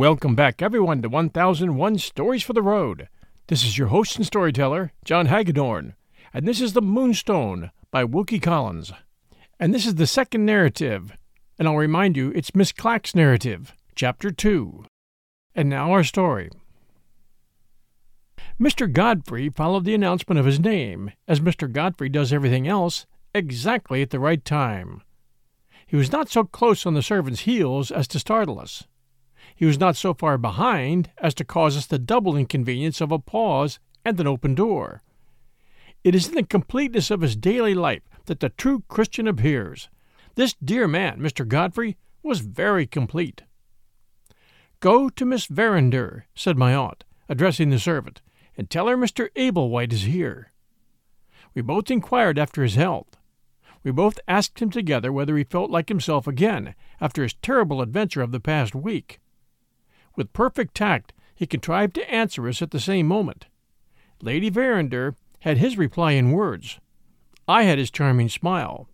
Welcome back, everyone, to 1001 Stories for the Road. This is your host and storyteller, John Hagedorn, and this is The Moonstone by Wilkie Collins. And this is the second narrative, and I'll remind you it's Miss Clack's narrative, Chapter 2. And now our story. Mr. Godfrey followed the announcement of his name, as Mr. Godfrey does everything else, exactly at the right time. He was not so close on the servant's heels as to startle us. He was not so far behind as to cause us the double inconvenience of a pause and an open door. It is in the completeness of his daily life that the true Christian appears. This dear man, Mr. Godfrey, was very complete. Go to Miss Verinder, said my aunt, addressing the servant, and tell her Mr. Ablewhite is here. We both inquired after his health. We both asked him together whether he felt like himself again after his terrible adventure of the past week. With perfect tact, he contrived to answer us at the same moment. Lady Verinder had his reply in words. I had his charming smile.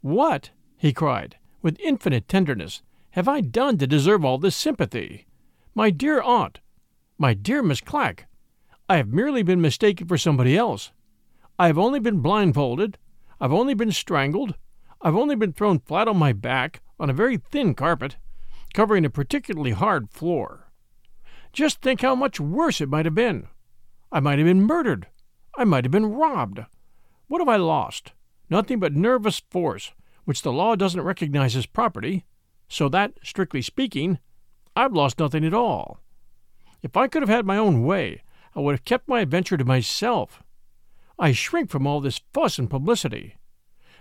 What, he cried, with infinite tenderness, have I done to deserve all this sympathy? My dear aunt, my dear Miss Clack, I have merely been mistaken for somebody else. I have only been blindfolded. I've only been strangled. I've only been thrown flat on my back on a very thin carpet covering a particularly hard floor. Just think how much worse it might have been. I might have been murdered. I might have been robbed. What have I lost? Nothing but nervous force, which the law doesn't recognize as property, so that, strictly speaking, I've lost nothing at all. If I could have had my own way, I would have kept my adventure to myself. I shrink from all this fuss and publicity.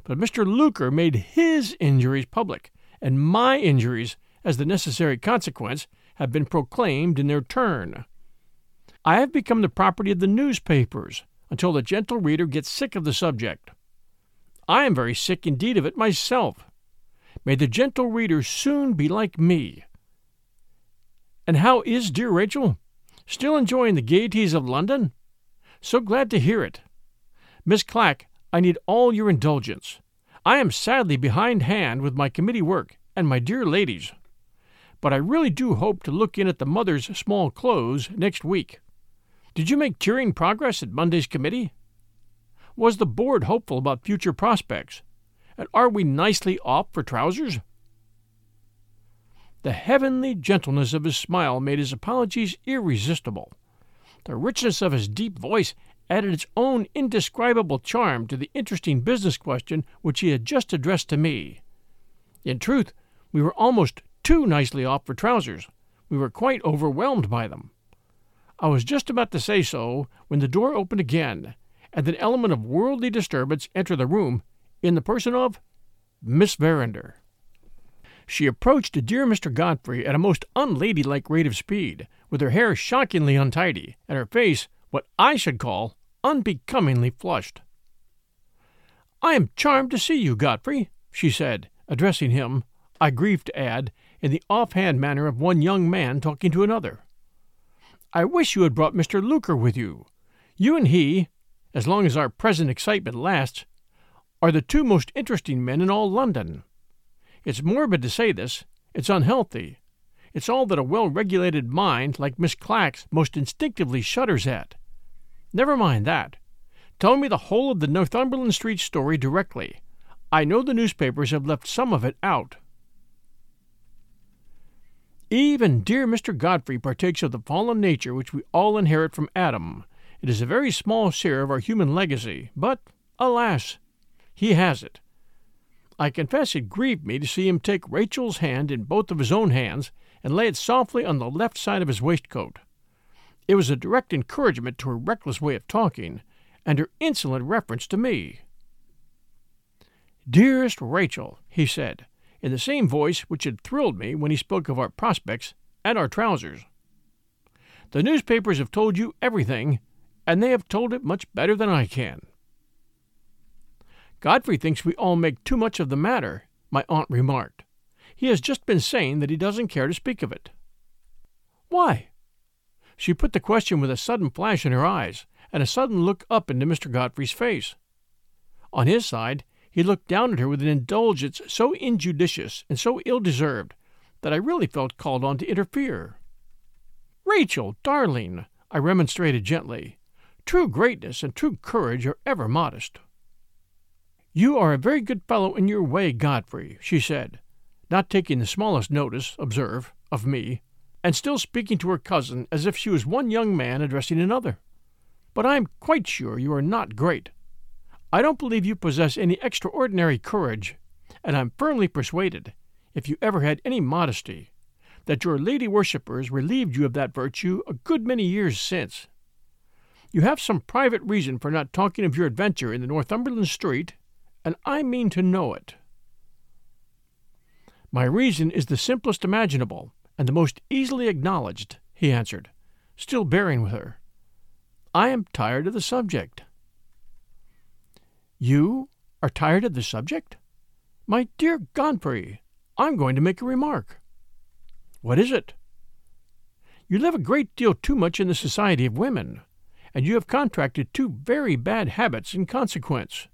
But Mr. Luker made his injuries public, and my injuries as the necessary consequence, have been proclaimed in their turn. I have become the property of the newspapers until the gentle reader gets sick of the subject. I am very sick indeed of it myself. May the gentle reader soon be like me. And how is dear Rachel? Still enjoying the gaieties of London? So glad to hear it. Miss Clack, I need all your indulgence. I am sadly behindhand with my committee work and my dear ladies but I really do hope to look in at the mother's small clothes next week. Did you make cheering progress at Monday's committee? Was the board hopeful about future prospects? And are we nicely off for trousers? The heavenly gentleness of his smile made his apologies irresistible. The richness of his deep voice added its own indescribable charm to the interesting business question which he had just addressed to me. In truth, we were almost too nicely off for trousers. We were quite overwhelmed by them. I was just about to say so when the door opened again, and an element of worldly disturbance entered the room in the person of Miss Verinder. She approached dear Mr. Godfrey at a most unladylike rate of speed, with her hair shockingly untidy, and her face what I should call unbecomingly flushed. I am charmed to see you, Godfrey, she said, addressing him, I grieve to add, in the offhand manner of one young man talking to another. I wish you had brought Mr. Luker with you. You and he, as long as our present excitement lasts, are the two most interesting men in all London. It's morbid to say this, it's unhealthy. It's all that a well regulated mind like Miss Clack's most instinctively shudders at. Never mind that. Tell me the whole of the Northumberland Street story directly. I know the newspapers have left some of it out. Even dear Mr. Godfrey partakes of the fallen nature which we all inherit from Adam. It is a very small share of our human legacy, but, alas, he has it. I confess it grieved me to see him take Rachel's hand in both of his own hands and lay it softly on the left side of his waistcoat. It was a direct encouragement to her reckless way of talking, and her insolent reference to me. Dearest Rachel, he said, in the same voice which had thrilled me when he spoke of our prospects and our trousers. The newspapers have told you everything, and they have told it much better than I can. Godfrey thinks we all make too much of the matter, my aunt remarked. He has just been saying that he doesn't care to speak of it. Why? She put the question with a sudden flash in her eyes and a sudden look up into Mr. Godfrey's face. On his side, he looked down at her with an indulgence so injudicious and so ill deserved that I really felt called on to interfere. Rachel, darling, I remonstrated gently, true greatness and true courage are ever modest. You are a very good fellow in your way, Godfrey, she said, not taking the smallest notice, observe, of me, and still speaking to her cousin as if she was one young man addressing another. But I am quite sure you are not great. I don't believe you possess any extraordinary courage, and I'm firmly persuaded, if you ever had any modesty, that your lady worshippers relieved you of that virtue a good many years since. You have some private reason for not talking of your adventure in the Northumberland street, and I mean to know it. My reason is the simplest imaginable, and the most easily acknowledged, he answered, still bearing with her. I am tired of the subject. You are tired of the subject? My dear Godfrey, I'm going to make a remark. What is it? You live a great deal too much in the society of women, and you have contracted two very bad habits in consequence.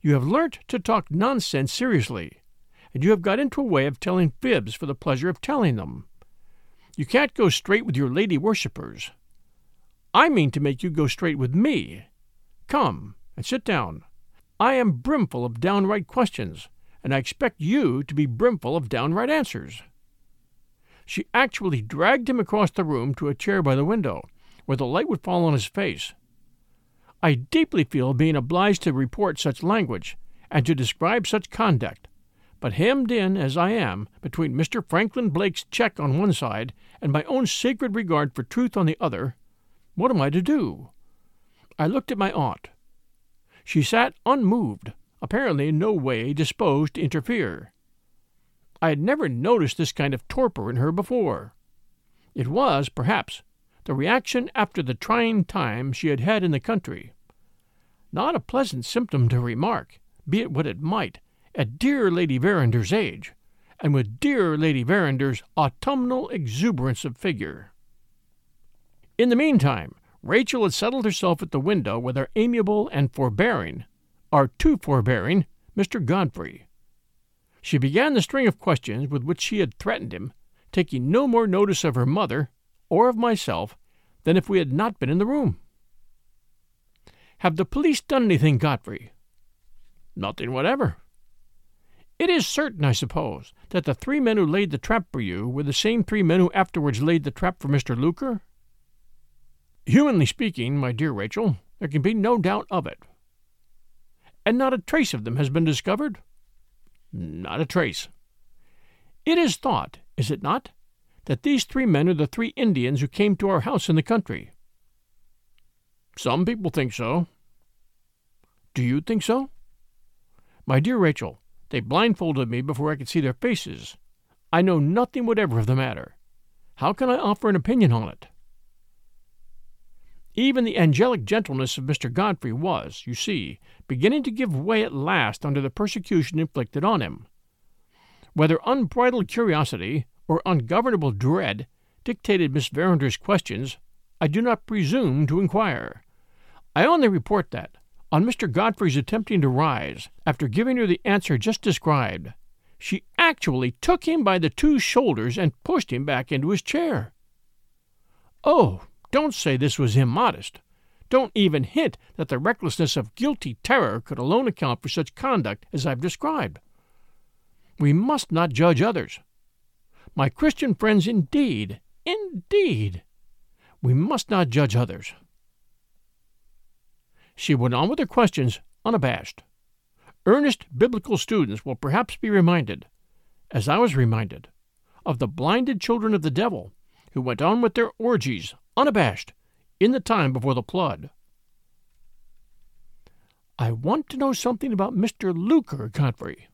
You have learnt to talk nonsense seriously, and you have got into a way of telling fibs for the pleasure of telling them. You can't go straight with your lady worshippers. I mean to make you go straight with me. Come and sit down. I am brimful of downright questions, and I expect you to be brimful of downright answers. She actually dragged him across the room to a chair by the window, where the light would fall on his face. I deeply feel being obliged to report such language, and to describe such conduct, but hemmed in as I am between Mr. Franklin Blake's check on one side and my own sacred regard for truth on the other, what am I to do? I looked at my aunt. She sat unmoved, apparently in no way disposed to interfere. I had never noticed this kind of torpor in her before. It was, perhaps, the reaction after the trying time she had had in the country. Not a pleasant symptom to remark, be it what it might, at dear Lady Verinder's age, and with dear Lady Verinder's autumnal exuberance of figure. In the meantime, Rachel had settled herself at the window with her amiable and forbearing, our too forbearing, Mr. Godfrey. She began the string of questions with which she had threatened him, taking no more notice of her mother or of myself than if we had not been in the room. Have the police done anything, Godfrey? Nothing whatever. It is certain, I suppose, that the three men who laid the trap for you were the same three men who afterwards laid the trap for Mr. Luker? Humanly speaking, my dear Rachel, there can be no doubt of it. And not a trace of them has been discovered? Not a trace. It is thought, is it not, that these three men are the three Indians who came to our house in the country? Some people think so. Do you think so? My dear Rachel, they blindfolded me before I could see their faces. I know nothing whatever of the matter. How can I offer an opinion on it? Even the angelic gentleness of Mr. Godfrey was, you see, beginning to give way at last under the persecution inflicted on him. Whether unbridled curiosity or ungovernable dread dictated Miss Verinder's questions, I do not presume to inquire. I only report that, on Mr. Godfrey's attempting to rise, after giving her the answer just described, she actually took him by the two shoulders and pushed him back into his chair. Oh, don't say this was immodest. Don't even hint that the recklessness of guilty terror could alone account for such conduct as I've described. We must not judge others. My Christian friends, indeed, indeed, we must not judge others. She went on with her questions unabashed. Earnest biblical students will perhaps be reminded, as I was reminded, of the blinded children of the devil who went on with their orgies unabashed, in the time before the flood. I want to know something about Mr. Luker, Godfrey.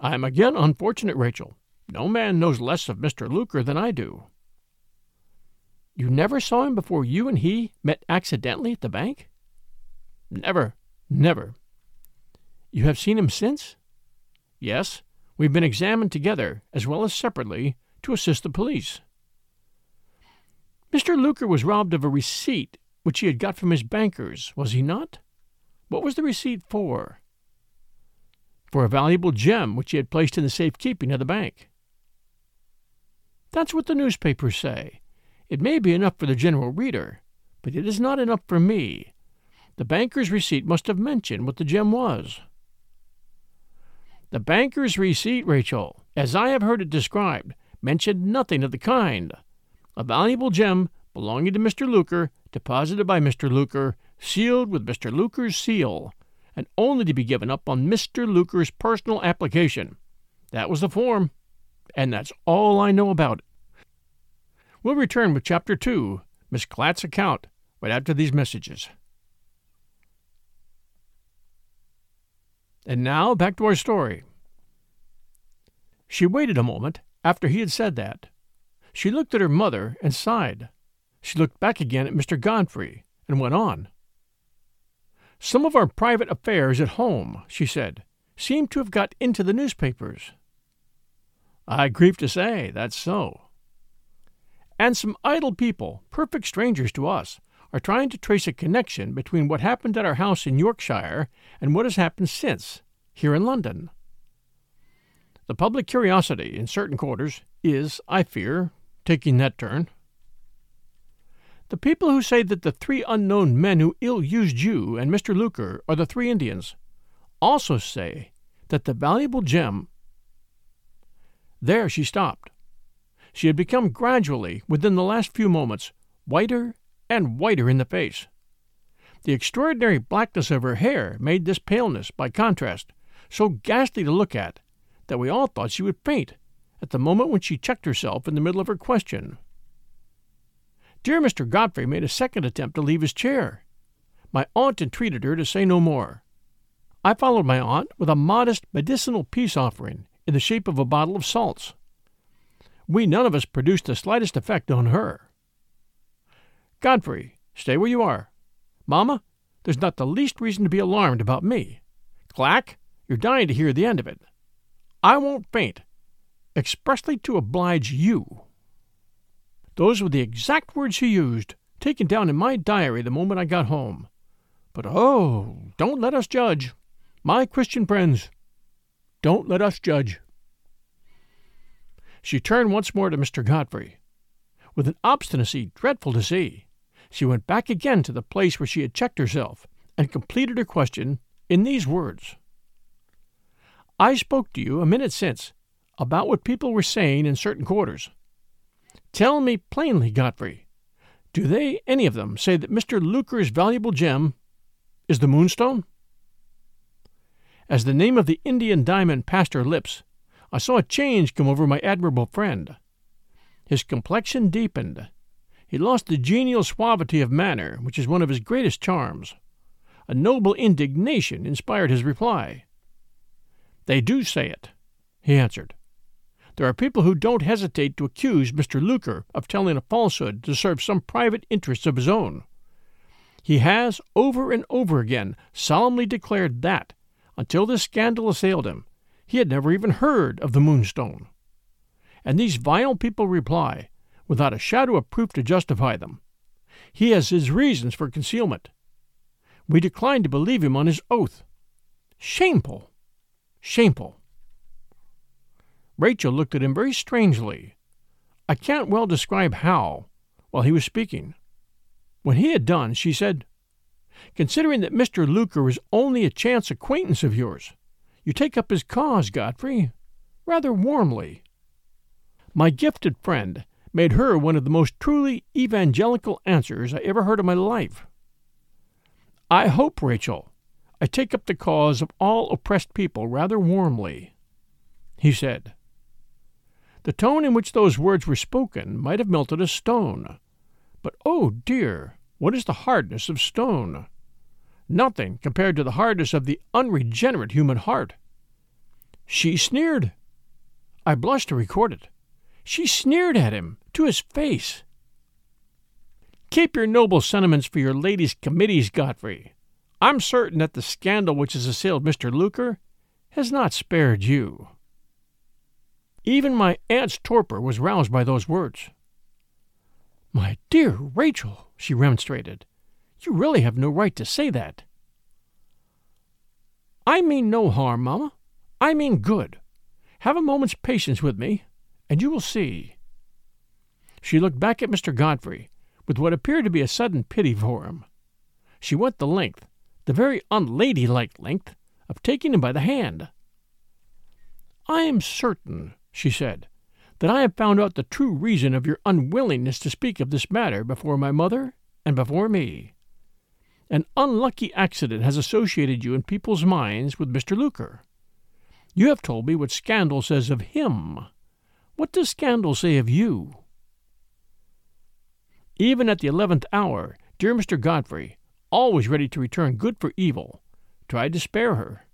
I am again unfortunate, Rachel. No man knows less of Mr. Luker than I do. You never saw him before you and he met accidentally at the bank? Never, never. You have seen him since? Yes, we've been examined together, as well as separately, to assist the police. Mr. Luker was robbed of a receipt which he had got from his bankers, was he not? What was the receipt for? For a valuable gem which he had placed in the safe keeping of the bank. That's what the newspapers say. It may be enough for the general reader, but it is not enough for me. The banker's receipt must have mentioned what the gem was. The banker's receipt, Rachel, as I have heard it described, mentioned nothing of the kind. A valuable gem belonging to Mr. Luker, deposited by Mr. Luker, sealed with Mr. Luker's seal, and only to be given up on Mr. Luker's personal application. That was the form, and that's all I know about it. We'll return with Chapter 2, Miss Clack's account, right after these messages. And now back to our story. She waited a moment after he had said that. She looked at her mother and sighed. She looked back again at Mr. Godfrey and went on. Some of our private affairs at home, she said, seem to have got into the newspapers. I grieve to say that's so. And some idle people, perfect strangers to us, are trying to trace a connection between what happened at our house in Yorkshire and what has happened since, here in London. The public curiosity in certain quarters is, I fear, taking that turn. The people who say that the three unknown men who ill used you and Mr. Luker are the three Indians also say that the valuable gem. There she stopped. She had become gradually, within the last few moments, whiter and whiter in the face. The extraordinary blackness of her hair made this paleness, by contrast, so ghastly to look at that we all thought she would faint at the moment when she checked herself in the middle of her question. Dear Mr. Godfrey made a second attempt to leave his chair. My aunt entreated her to say no more. I followed my aunt with a modest medicinal peace offering in the shape of a bottle of salts. We none of us produced the slightest effect on her. Godfrey, stay where you are. Mamma, there's not the least reason to be alarmed about me. Clack, you're dying to hear the end of it. I won't faint, expressly to oblige you. Those were the exact words he used, taken down in my diary the moment I got home. But oh, don't let us judge. My Christian friends, don't let us judge. She turned once more to Mr. Godfrey. With an obstinacy dreadful to see, she went back again to the place where she had checked herself and completed her question in these words I spoke to you a minute since about what people were saying in certain quarters. Tell me plainly, Godfrey, do they, any of them, say that Mr. Luker's valuable gem is the moonstone? As the name of the Indian diamond passed her lips, I saw a change come over my admirable friend. His complexion deepened. He lost the genial suavity of manner which is one of his greatest charms. A noble indignation inspired his reply. They do say it, he answered. There are people who don't hesitate to accuse Mr. Luker of telling a falsehood to serve some private interests of his own. He has over and over again solemnly declared that, until this scandal assailed him, he had never even heard of the Moonstone. And these vile people reply, without a shadow of proof to justify them, he has his reasons for concealment. We decline to believe him on his oath. Shameful! Shameful. Rachel looked at him very strangely. I can't well describe how, while he was speaking. When he had done, she said, Considering that Mr. Luker is only a chance acquaintance of yours, you take up his cause, Godfrey, rather warmly. My gifted friend made her one of the most truly evangelical answers I ever heard in my life. I hope, Rachel, I take up the cause of all oppressed people rather warmly. He said, The tone in which those words were spoken might have melted a stone. But, oh dear, what is the hardness of stone? Nothing compared to the hardness of the unregenerate human heart. She sneered. I blush to record it. She sneered at him, to his face. Keep your noble sentiments for your ladies' committees, Godfrey. I'm certain that the scandal which has assailed Mr. Luker has not spared you. Even my aunt's torpor was roused by those words. My dear Rachel, she remonstrated, you really have no right to say that. I mean no harm, mamma. I mean good. Have a moment's patience with me, and you will see. She looked back at Mr. Godfrey with what appeared to be a sudden pity for him. She went the length, the very unladylike length, of taking him by the hand. I am certain, she said, that I have found out the true reason of your unwillingness to speak of this matter before my mother and before me. An unlucky accident has associated you in people's minds with Mr. Luker. You have told me what scandal says of him. What does scandal say of you? Even at the eleventh hour, dear Mr. Godfrey, always ready to return good for evil, tried to spare her.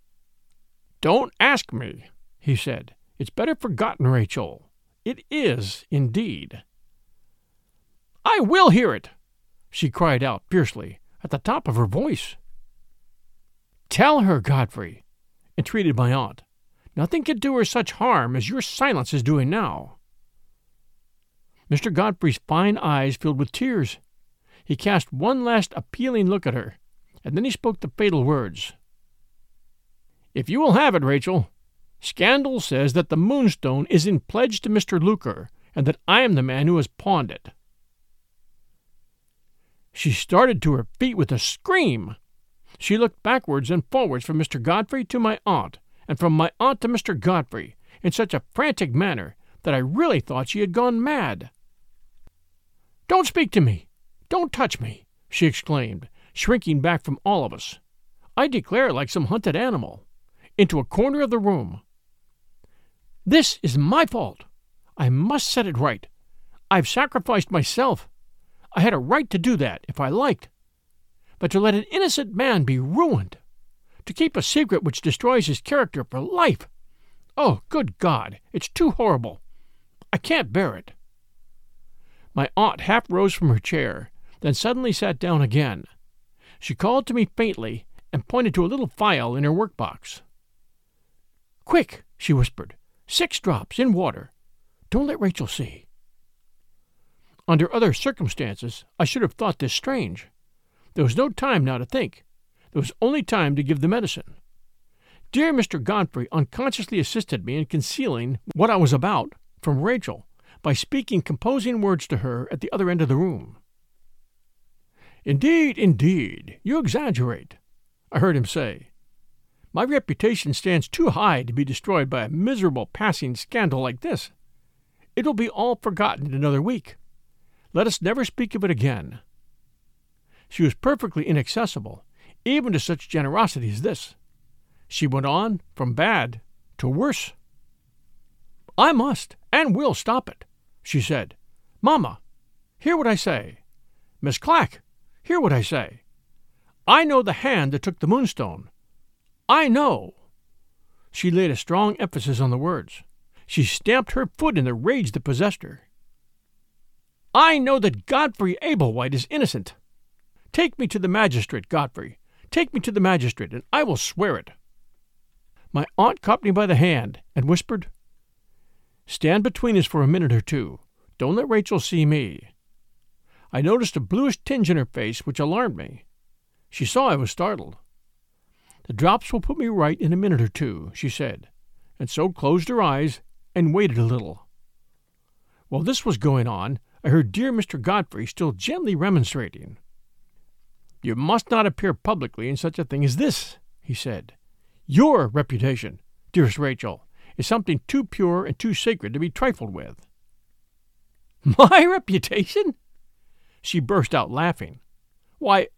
Don't ask me, he said. It's better forgotten, Rachel. It is, indeed. I will hear it, she cried out fiercely, at the top of her voice. Tell her, Godfrey, entreated my aunt. Nothing can do her such harm as your silence is doing now. Mr. Godfrey's fine eyes filled with tears. He cast one last appealing look at her, and then he spoke the fatal words. If you will have it, Rachel, Scandal says that the moonstone is in pledge to Mr. Luker, and that I am the man who has pawned it. She started to her feet with a scream. She looked backwards and forwards from Mr. Godfrey to my aunt, and from my aunt to Mr. Godfrey, in such a frantic manner that I really thought she had gone mad. Don't speak to me! Don't touch me! she exclaimed, shrinking back from all of us. I declare, like some hunted animal, into a corner of the room. This is my fault. I must set it right. I've sacrificed myself. I had a right to do that if I liked. But to let an innocent man be ruined, to keep a secret which destroys his character for life. Oh, good God, it's too horrible. I can't bear it. My aunt half rose from her chair, then suddenly sat down again. She called to me faintly and pointed to a little phial in her workbox. Quick, she whispered. Six drops in water. Don't let Rachel see. Under other circumstances, I should have thought this strange. There was no time now to think. There was only time to give the medicine. Dear Mr. Godfrey unconsciously assisted me in concealing what I was about from Rachel by speaking composing words to her at the other end of the room. Indeed, indeed, you exaggerate, I heard him say. My reputation stands too high to be destroyed by a miserable passing scandal like this. It will be all forgotten in another week. Let us never speak of it again. She was perfectly inaccessible, even to such generosity as this. She went on from bad to worse. I must and will stop it, she said. Mamma, hear what I say. Miss Clack, hear what I say. I know the hand that took the moonstone. I know. She laid a strong emphasis on the words. She stamped her foot in the rage that possessed her. I know that Godfrey Ablewhite is innocent. Take me to the magistrate, Godfrey. Take me to the magistrate, and I will swear it. My aunt caught me by the hand and whispered, Stand between us for a minute or two. Don't let Rachel see me. I noticed a bluish tinge in her face which alarmed me. She saw I was startled. The drops will put me right in a minute or two, she said, and so closed her eyes and waited a little. While this was going on, I heard dear Mr. Godfrey still gently remonstrating. You must not appear publicly in such a thing as this, he said. Your reputation, dearest Rachel, is something too pure and too sacred to be trifled with. My reputation? She burst out laughing. Why,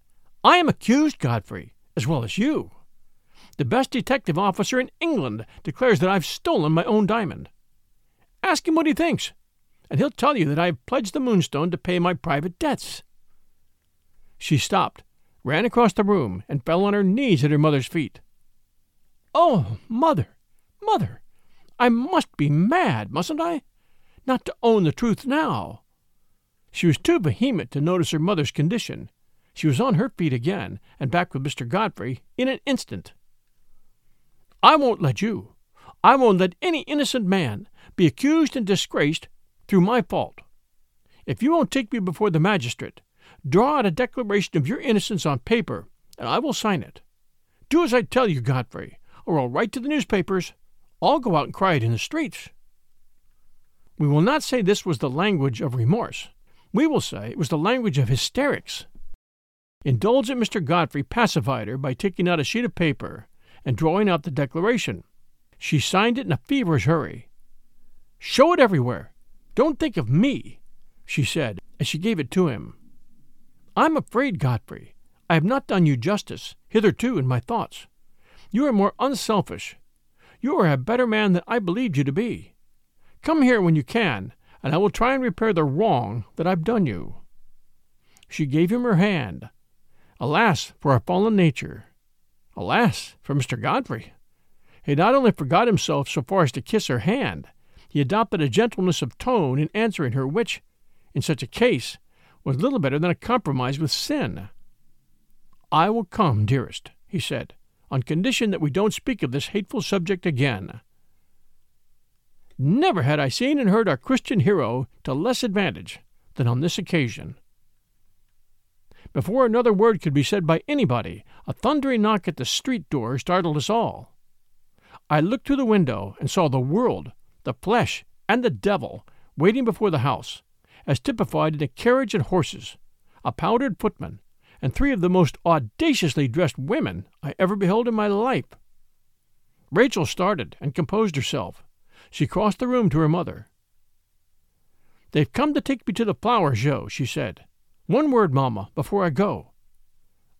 I am accused, Godfrey, as well as you. The best detective officer in England declares that I've stolen my own diamond. Ask him what he thinks, and he'll tell you that I have pledged the moonstone to pay my private debts. She stopped, ran across the room, and fell on her knees at her mother's feet. Oh, mother, mother, I must be mad, mustn't I? Not to own the truth now. She was too vehement to notice her mother's condition. She was on her feet again, and back with Mr. Godfrey in an instant. I won't let you, I won't let any innocent man be accused and disgraced through my fault. If you won't take me before the magistrate, draw out a declaration of your innocence on paper, and I will sign it. Do as I tell you, Godfrey, or I'll write to the newspapers. I'll go out and cry it in the streets. We will not say this was the language of remorse. We will say it was the language of hysterics. Indulgent Mr. Godfrey pacified her by taking out a sheet of paper and drawing out the declaration. She signed it in a feverish hurry. Show it everywhere. Don't think of me, she said as she gave it to him. I'm afraid, Godfrey, I have not done you justice hitherto in my thoughts. You are more unselfish. You are a better man than I believed you to be. Come here when you can, and I will try and repair the wrong that I've done you. She gave him her hand, Alas for our fallen nature! Alas for Mr. Godfrey! He not only forgot himself so far as to kiss her hand, he adopted a gentleness of tone in answering her which, in such a case, was little better than a compromise with sin. I will come, dearest, he said, on condition that we don't speak of this hateful subject again. Never had I seen and heard our Christian hero to less advantage than on this occasion. Before another word could be said by anybody, a thundering knock at the street door startled us all. I looked through the window and saw the world, the flesh, and the devil waiting before the house, as typified in a carriage and horses, a powdered footman, and three of the most audaciously dressed women I ever beheld in my life. Rachel started and composed herself. She crossed the room to her mother. They've come to take me to the flower show, she said. One word, mamma, before I go.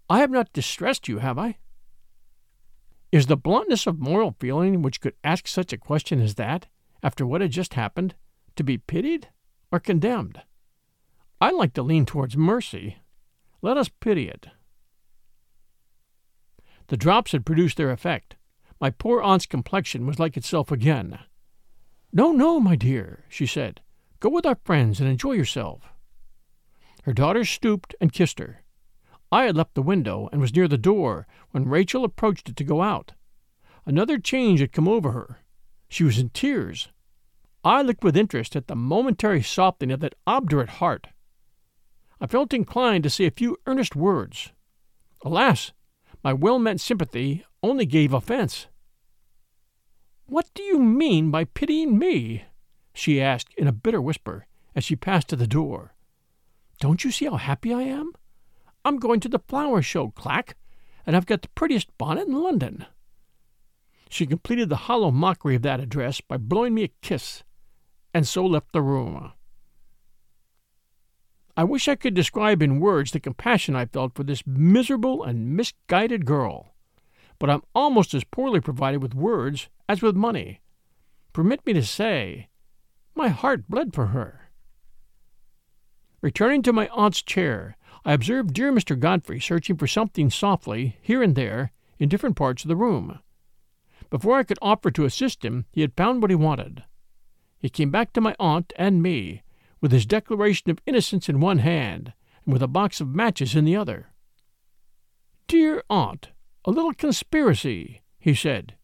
I have not distressed you, have I? Is the bluntness of moral feeling which could ask such a question as that, after what had just happened, to be pitied or condemned? I like to lean towards mercy. Let us pity it. The drops had produced their effect. My poor aunt's complexion was like itself again. No, no, my dear, she said. Go with our friends and enjoy yourself. Her daughter stooped and kissed her. I had left the window and was near the door when Rachel approached it to go out. Another change had come over her. She was in tears. I looked with interest at the momentary softening of that obdurate heart. I felt inclined to say a few earnest words. Alas, my well meant sympathy only gave offense. What do you mean by pitying me? she asked in a bitter whisper as she passed to the door. Don't you see how happy I am? I'm going to the flower show, Clack, and I've got the prettiest bonnet in London. She completed the hollow mockery of that address by blowing me a kiss, and so left the room. I wish I could describe in words the compassion I felt for this miserable and misguided girl, but I'm almost as poorly provided with words as with money. Permit me to say, my heart bled for her. Returning to my aunt's chair, I observed dear Mr. Godfrey searching for something softly, here and there, in different parts of the room. Before I could offer to assist him, he had found what he wanted. He came back to my aunt and me, with his declaration of innocence in one hand, and with a box of matches in the other. Dear aunt, a little conspiracy, he said.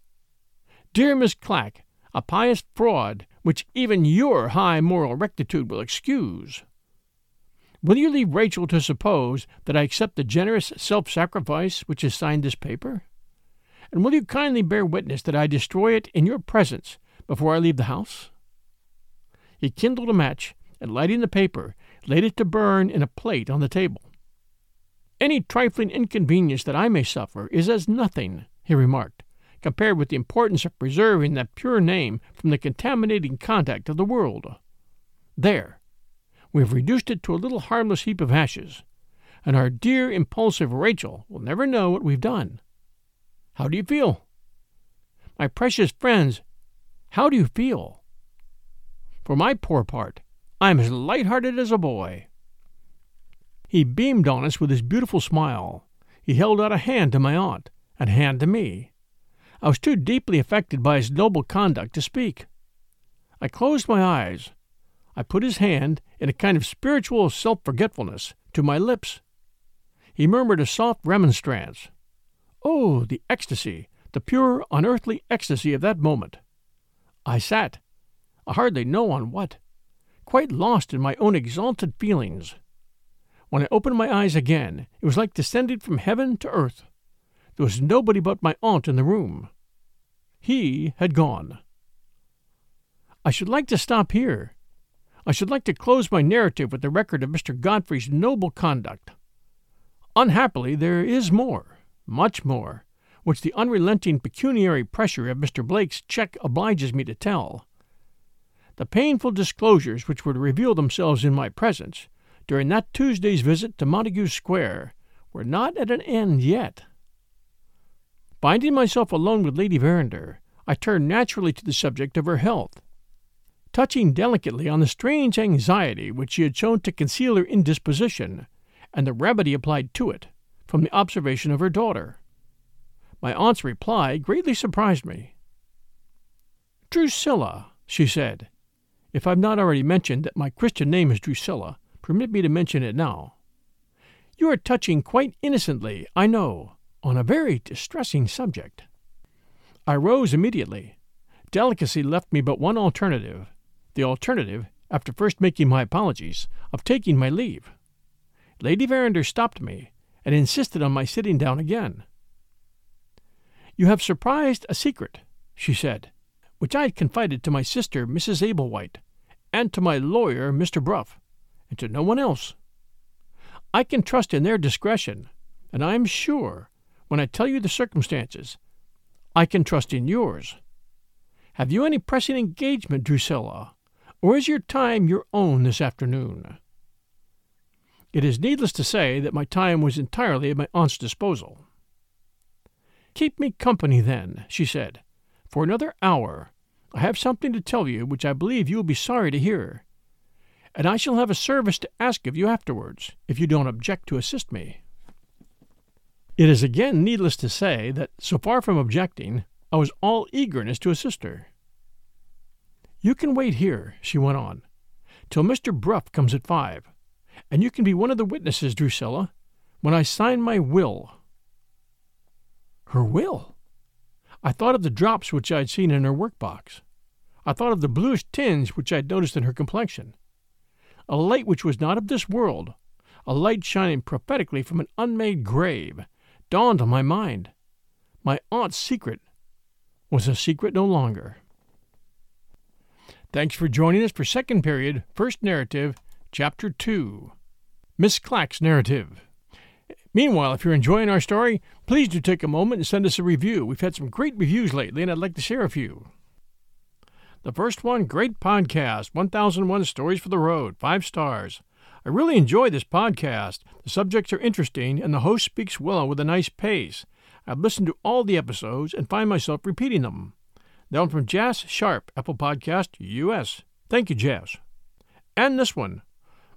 Dear Miss Clack, a pious fraud which even your high moral rectitude will excuse. Will you leave Rachel to suppose that I accept the generous self sacrifice which is signed this paper? And will you kindly bear witness that I destroy it in your presence before I leave the house? He kindled a match, and lighting the paper, laid it to burn in a plate on the table. Any trifling inconvenience that I may suffer is as nothing, he remarked, compared with the importance of preserving that pure name from the contaminating contact of the world. There, we have reduced it to a little harmless heap of ashes, and our dear impulsive Rachel will never know what we've done. How do you feel? My precious friends, how do you feel? For my poor part, I am as light-hearted as a boy. He beamed on us with his beautiful smile. He held out a hand to my aunt, and a hand to me. I was too deeply affected by his noble conduct to speak. I closed my eyes I put his hand, in a kind of spiritual self forgetfulness, to my lips. He murmured a soft remonstrance. Oh, the ecstasy, the pure, unearthly ecstasy of that moment! I sat, I hardly know on what, quite lost in my own exalted feelings. When I opened my eyes again, it was like descending from heaven to earth. There was nobody but my aunt in the room. He had gone. I should like to stop here, I should like to close my narrative with the record of Mr. Godfrey's noble conduct. Unhappily, there is more, much more, which the unrelenting pecuniary pressure of Mr. Blake's check obliges me to tell. The painful disclosures which were to reveal themselves in my presence during that Tuesday's visit to Montague Square were not at an end yet. Finding myself alone with Lady Verinder, I turned naturally to the subject of her health. Touching delicately on the strange anxiety which she had shown to conceal her indisposition, and the remedy applied to it, from the observation of her daughter. My aunt's reply greatly surprised me. Drusilla, she said, if I've not already mentioned that my Christian name is Drusilla, permit me to mention it now. You are touching quite innocently, I know, on a very distressing subject. I rose immediately. Delicacy left me but one alternative the alternative, after first making my apologies, of taking my leave. Lady Verinder stopped me and insisted on my sitting down again. You have surprised a secret, she said, which I had confided to my sister, Mrs. Ablewhite, and to my lawyer, Mr. Bruff, and to no one else. I can trust in their discretion, and I am sure, when I tell you the circumstances, I can trust in yours. Have you any pressing engagement, Drusilla, or is your time your own this afternoon? It is needless to say that my time was entirely at my aunt's disposal. Keep me company, then, she said, for another hour. I have something to tell you which I believe you will be sorry to hear, and I shall have a service to ask of you afterwards, if you don't object to assist me. It is again needless to say that, so far from objecting, I was all eagerness to assist her. You can wait here, she went on, till Mr. Bruff comes at five, and you can be one of the witnesses, Drusilla, when I sign my will. Her will? I thought of the drops which I had seen in her workbox. I thought of the bluish tinge which I had noticed in her complexion. A light which was not of this world, a light shining prophetically from an unmade grave, dawned on my mind. My aunt's secret was a secret no longer. Thanks for joining us for second period, first narrative, chapter 2. Miss Clack's narrative. Meanwhile, if you're enjoying our story, please do take a moment and send us a review. We've had some great reviews lately, and I'd like to share a few. The first one, great podcast, 1001 Stories for the Road, five stars. I really enjoy this podcast. The subjects are interesting, and the host speaks well with a nice pace. I've listened to all the episodes and find myself repeating them. That one from Jazz Sharp, Apple Podcast, US. Thank you, Jazz. And this one,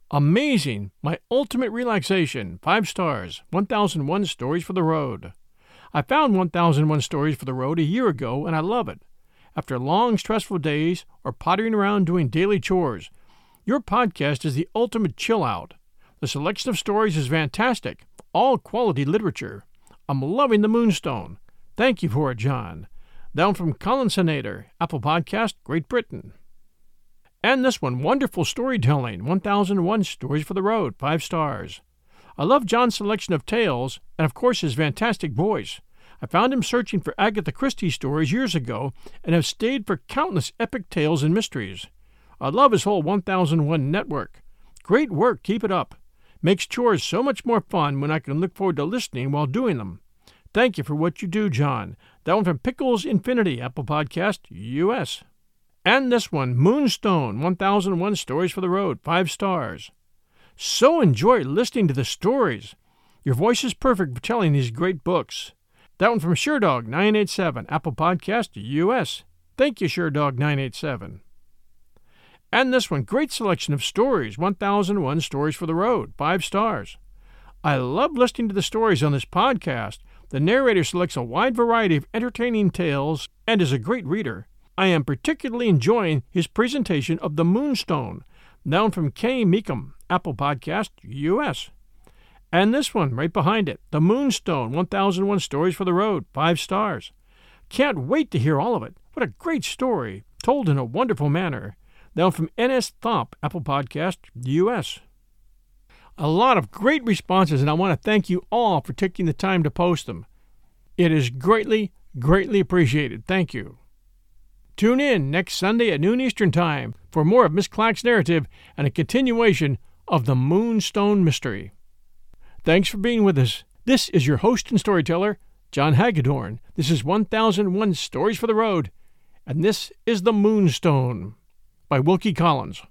Amazing! My ultimate relaxation. Five stars. 1001 Stories for the Road. I found 1001 Stories for the Road a year ago and I love it. After long, stressful days or pottering around doing daily chores, your podcast is the ultimate chill out. The selection of stories is fantastic. All quality literature. I'm loving the Moonstone. Thank you for it, John. Down from Colin Senator, Apple Podcast, Great Britain. And this one, wonderful storytelling, 1001 Stories for the Road, 5 stars. I love John's selection of tales, and of course his fantastic voice. I found him searching for Agatha Christie stories years ago, and have stayed for countless epic tales and mysteries. I love his whole 1001 network. Great work, keep it up. Makes chores so much more fun when I can look forward to listening while doing them. Thank you for what you do, John. That one from Pickles Infinity, Apple Podcast, US. And this one, Moonstone 1001 Stories for the Road, 5 stars. So enjoy listening to the stories. Your voice is perfect for telling these great books. That one from Sherdog 987, Apple Podcast, US. Thank you, Sherdog 987. And this one, great selection of stories 1001 Stories for the Road, 5 stars. I love listening to the stories on this podcast. The narrator selects a wide variety of entertaining tales and is a great reader. I am particularly enjoying his presentation of The Moonstone, down from K. Meekum, Apple Podcast, US. And this one right behind it, The Moonstone 1001 Stories for the Road, 5 stars. Can't wait to hear all of it. What a great story, told in a wonderful manner. Down from N.S. Thomp, Apple Podcast, US. A lot of great responses, and I want to thank you all for taking the time to post them. It is greatly, greatly appreciated. Thank you. Tune in next Sunday at noon Eastern Time for more of Miss Clack's narrative and a continuation of the Moonstone Mystery. Thanks for being with us. This is your host and storyteller, John Hagedorn. This is 1001 Stories for the Road, and this is The Moonstone by Wilkie Collins.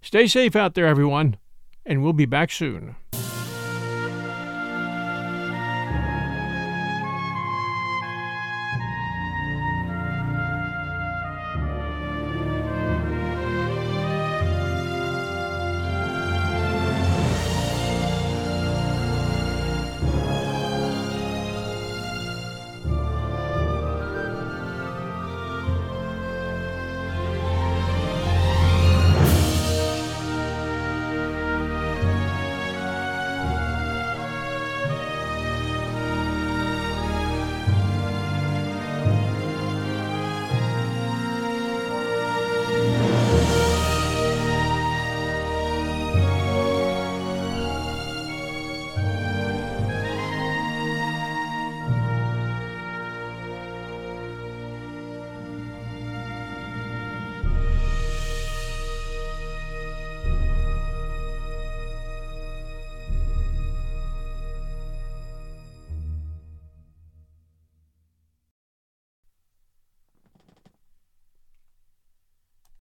Stay safe out there, everyone, and we'll be back soon.